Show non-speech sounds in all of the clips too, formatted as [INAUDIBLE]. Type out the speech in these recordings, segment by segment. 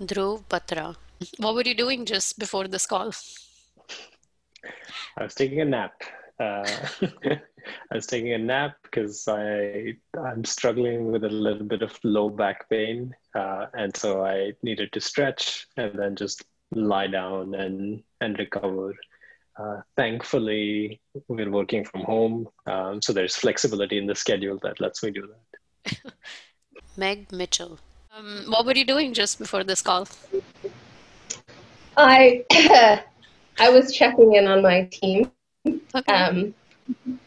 Dhruv Batra. What were you doing just before this call? I was taking a nap. Uh, [LAUGHS] I was taking a nap because I I'm struggling with a little bit of low back pain, uh, and so I needed to stretch and then just lie down and and recover. Uh, thankfully, we're working from home, um, so there's flexibility in the schedule that lets me do that. [LAUGHS] Meg Mitchell. Um, what were you doing just before this call? I [COUGHS] I was checking in on my team. Okay. Um,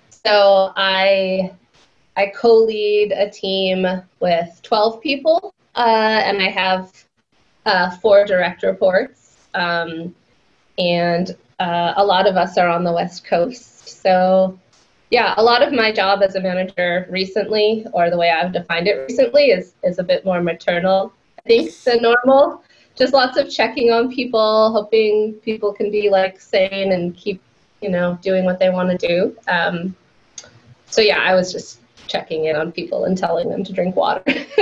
so I I co-lead a team with 12 people, uh, and I have uh, four direct reports. Um, and uh, a lot of us are on the West Coast. So yeah, a lot of my job as a manager recently, or the way I've defined it recently, is is a bit more maternal, I think, than normal. Just lots of checking on people, hoping people can be like sane and keep, you know, doing what they want to do. Um, so yeah, I was just checking in on people and telling them to drink water. [LAUGHS]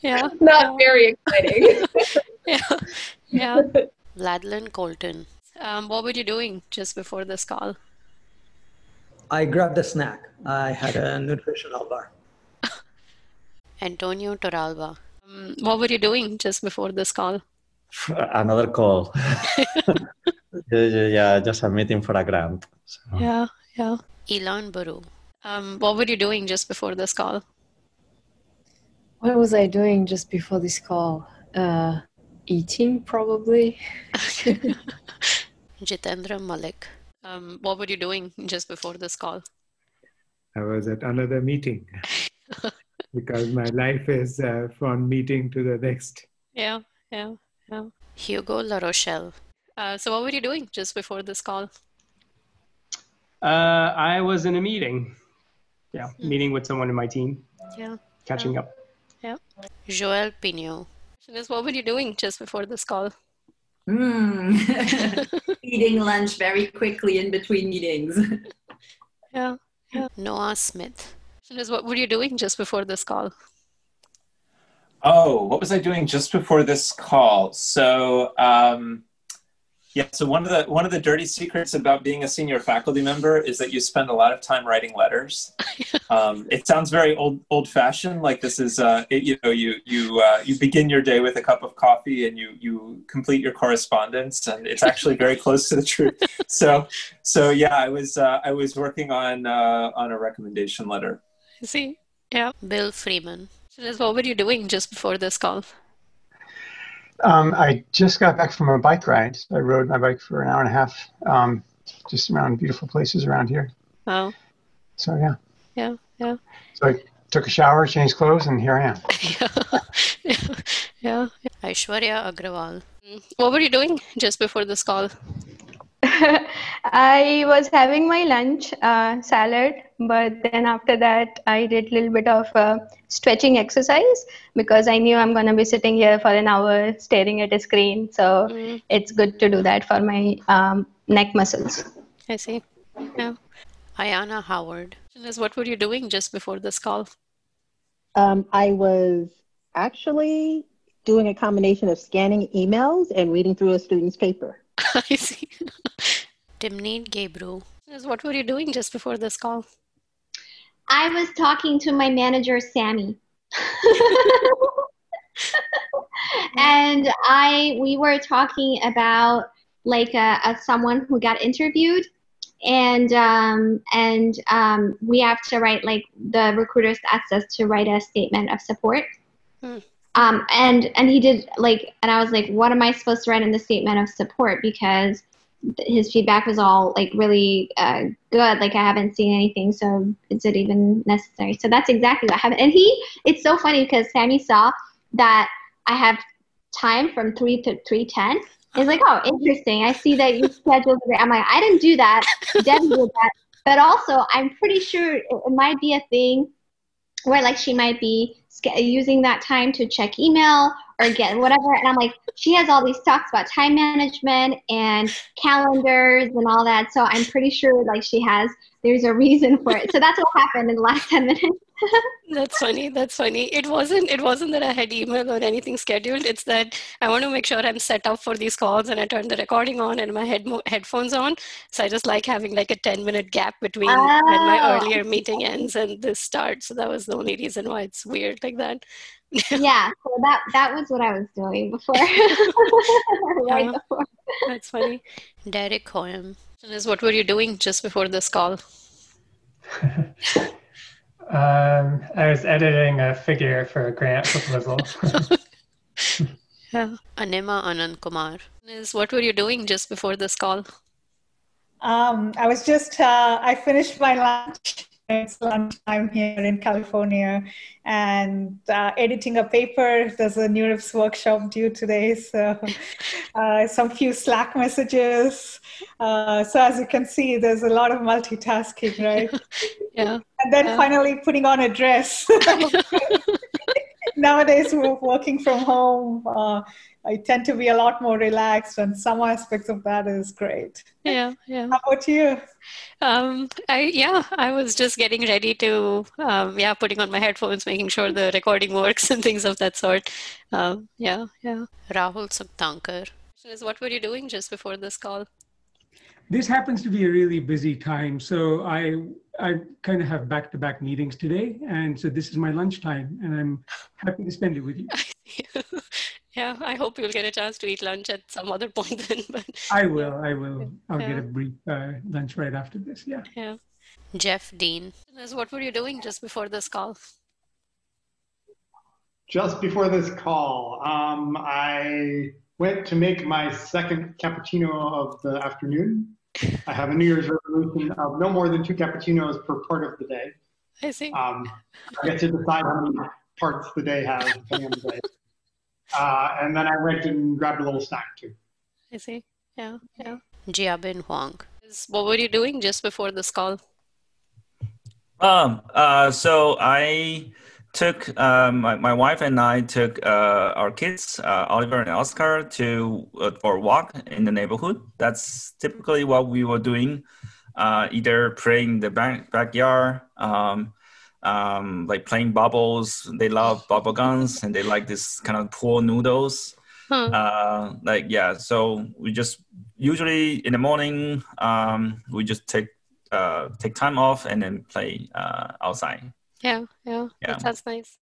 yeah. [LAUGHS] Not very exciting. [LAUGHS] Yeah. Yeah. Vladlen Koltun. Um, what were you doing just before this call? I grabbed a snack. I had a nutritional bar. [LAUGHS] Antonio Torralba. Um, what were you doing just before this call? [LAUGHS] Another call. [LAUGHS] yeah, yeah, yeah, just a meeting for a grant. So. Yeah, yeah. Elon Baru. Um, what were you doing just before this call? What was I doing just before this call? Uh, eating, probably. Jitendra Malik. Um, what were you doing just before this call? I was at another meeting [LAUGHS] because my life is uh, from meeting to the next. Yeah, yeah, yeah. Hugo Larochelle. Uh, so, what were you doing just before this call? Uh, I was in a meeting. Yeah, mm. meeting with someone in my team. Yeah. Catching yeah. up. Yeah. Joelle Pineau. What were you doing just before this call? Mm. [LAUGHS] Eating lunch very quickly in between meetings. Yeah. yeah. Noah Smith. What were you doing just before this call? Oh, what was I doing just before this call? So, um, yeah, so one of the one of the dirty secrets about being a senior faculty member is that you spend a lot of time writing letters. [LAUGHS] um, it sounds very old old fashioned, like this is uh, it, you know you you uh, you begin your day with a cup of coffee and you you complete your correspondence, and it's actually very close to the truth. [LAUGHS] So so yeah, I was uh, I was working on uh, on a recommendation letter. See, yeah, Bill Freeman. So what were you doing just before this call? Um, I just got back from a bike ride. I rode my bike for an hour and a half, um, just around beautiful places around here. Wow. So yeah. Yeah, yeah. So I took a shower, changed clothes, and here I am. [LAUGHS] yeah. yeah. Aishwarya Agrawal. What were you doing just before this call? [LAUGHS] I was having my lunch, uh, salad, but then after that, I did a little bit of uh, stretching exercise because I knew I'm going to be sitting here for an hour staring at a screen. So mm. it's good to do that for my um, neck muscles. I see. Yeah. Ayanna Howard. What were you doing just before this call? Um, I was actually doing a combination of scanning emails and reading through a student's paper. [LAUGHS] I see. Timnit Gebru. What were you doing just before this call? I was talking to my manager, Sammy. [LAUGHS] and I we were talking about like a, a someone who got interviewed and um, and um, we have to write like the recruiters asked us to write a statement of support hmm. Um, and and he did like and i was like what am i supposed to write in the statement of support because his feedback was all like really uh, good. Like I haven't seen anything, so is it even necessary? So that's exactly what happened. And he, it's so funny because Sammy saw that I have time from three to three ten. He's like, oh, interesting. I see that you [LAUGHS] scheduled it. I'm like, I didn't do that. Did that. But also, I'm pretty sure it might be a thing where like she might be using that time to check email or get whatever. And I'm like, she has all these talks about time management and calendars and all that. So I'm pretty sure like she has, there's a reason for it. So that's what happened in the last [LAUGHS] 10 minutes. That's funny. That's funny. It wasn't. It wasn't that I had email or anything scheduled. It's that I want to make sure I'm set up for these calls, and I turn the recording on and my head headphones on. So I just like having like a ten minute gap between oh. when my oh. earlier meeting ends and this starts. So that was the only reason why it's weird like that. yeah. So that that was what I was doing before. [LAUGHS] right yeah, before. That's funny. Derek Hoiem is what were you doing just before this call? [LAUGHS] Um, I was editing a figure for a grant proposal. yeah. [LAUGHS] [LAUGHS] Anima Anandkumar is what were you doing just before this call? Um, I was just uh, I finished my lunch it's lunchtime here in California and uh, editing a paper. There's a NeurIPS workshop due today, so [LAUGHS] uh, some few Slack messages. Uh, so as you can see, there's a lot of multitasking, right? [LAUGHS] yeah. And then yeah. finally putting on a dress. [LAUGHS] Nowadays, we're working from home. Uh, I tend to be a lot more relaxed, and some aspects of that is great. Yeah, yeah. How about you? Um, I yeah, I was just getting ready to um, yeah, putting on my headphones, making sure the recording works and things of that sort. Um, yeah, yeah. Rahul Sukthankar is what were you doing just before this call? This happens to be a really busy time, so I I kind of have back-to-back meetings today, and so this is my lunchtime, and I'm happy to spend it with you. [LAUGHS] yeah, I hope you'll get a chance to eat lunch at some other point [LAUGHS] then. But I will. I will. I'll yeah. get a brief uh, lunch right after this. Yeah. Yeah. Jeff Dean, what were you doing just before this call? Just before this call, um, I went to make my second cappuccino of the afternoon. I have a New Year's resolution of no more than two cappuccinos per part of the day. I see. Um, I get to decide how many parts the day has, depending on the day. Uh, and then I went and grabbed a little snack too. I see. Yeah, yeah. Jiabin Huang. What were you doing just before this call? Um. Uh. So I took um, my, my wife and I took uh, our kids, uh, Oliver and Oscar, to uh, for a walk in the neighborhood. That's typically what we were doing, uh, either playing in the back, backyard, um, um, like playing bubbles. They love bubble guns and they like this kind of pool noodles. Hmm. Uh, like yeah, so we just usually in the morning um, we just take uh, take time off and then play uh, outside. Yeah, yeah, yeah, that sounds nice.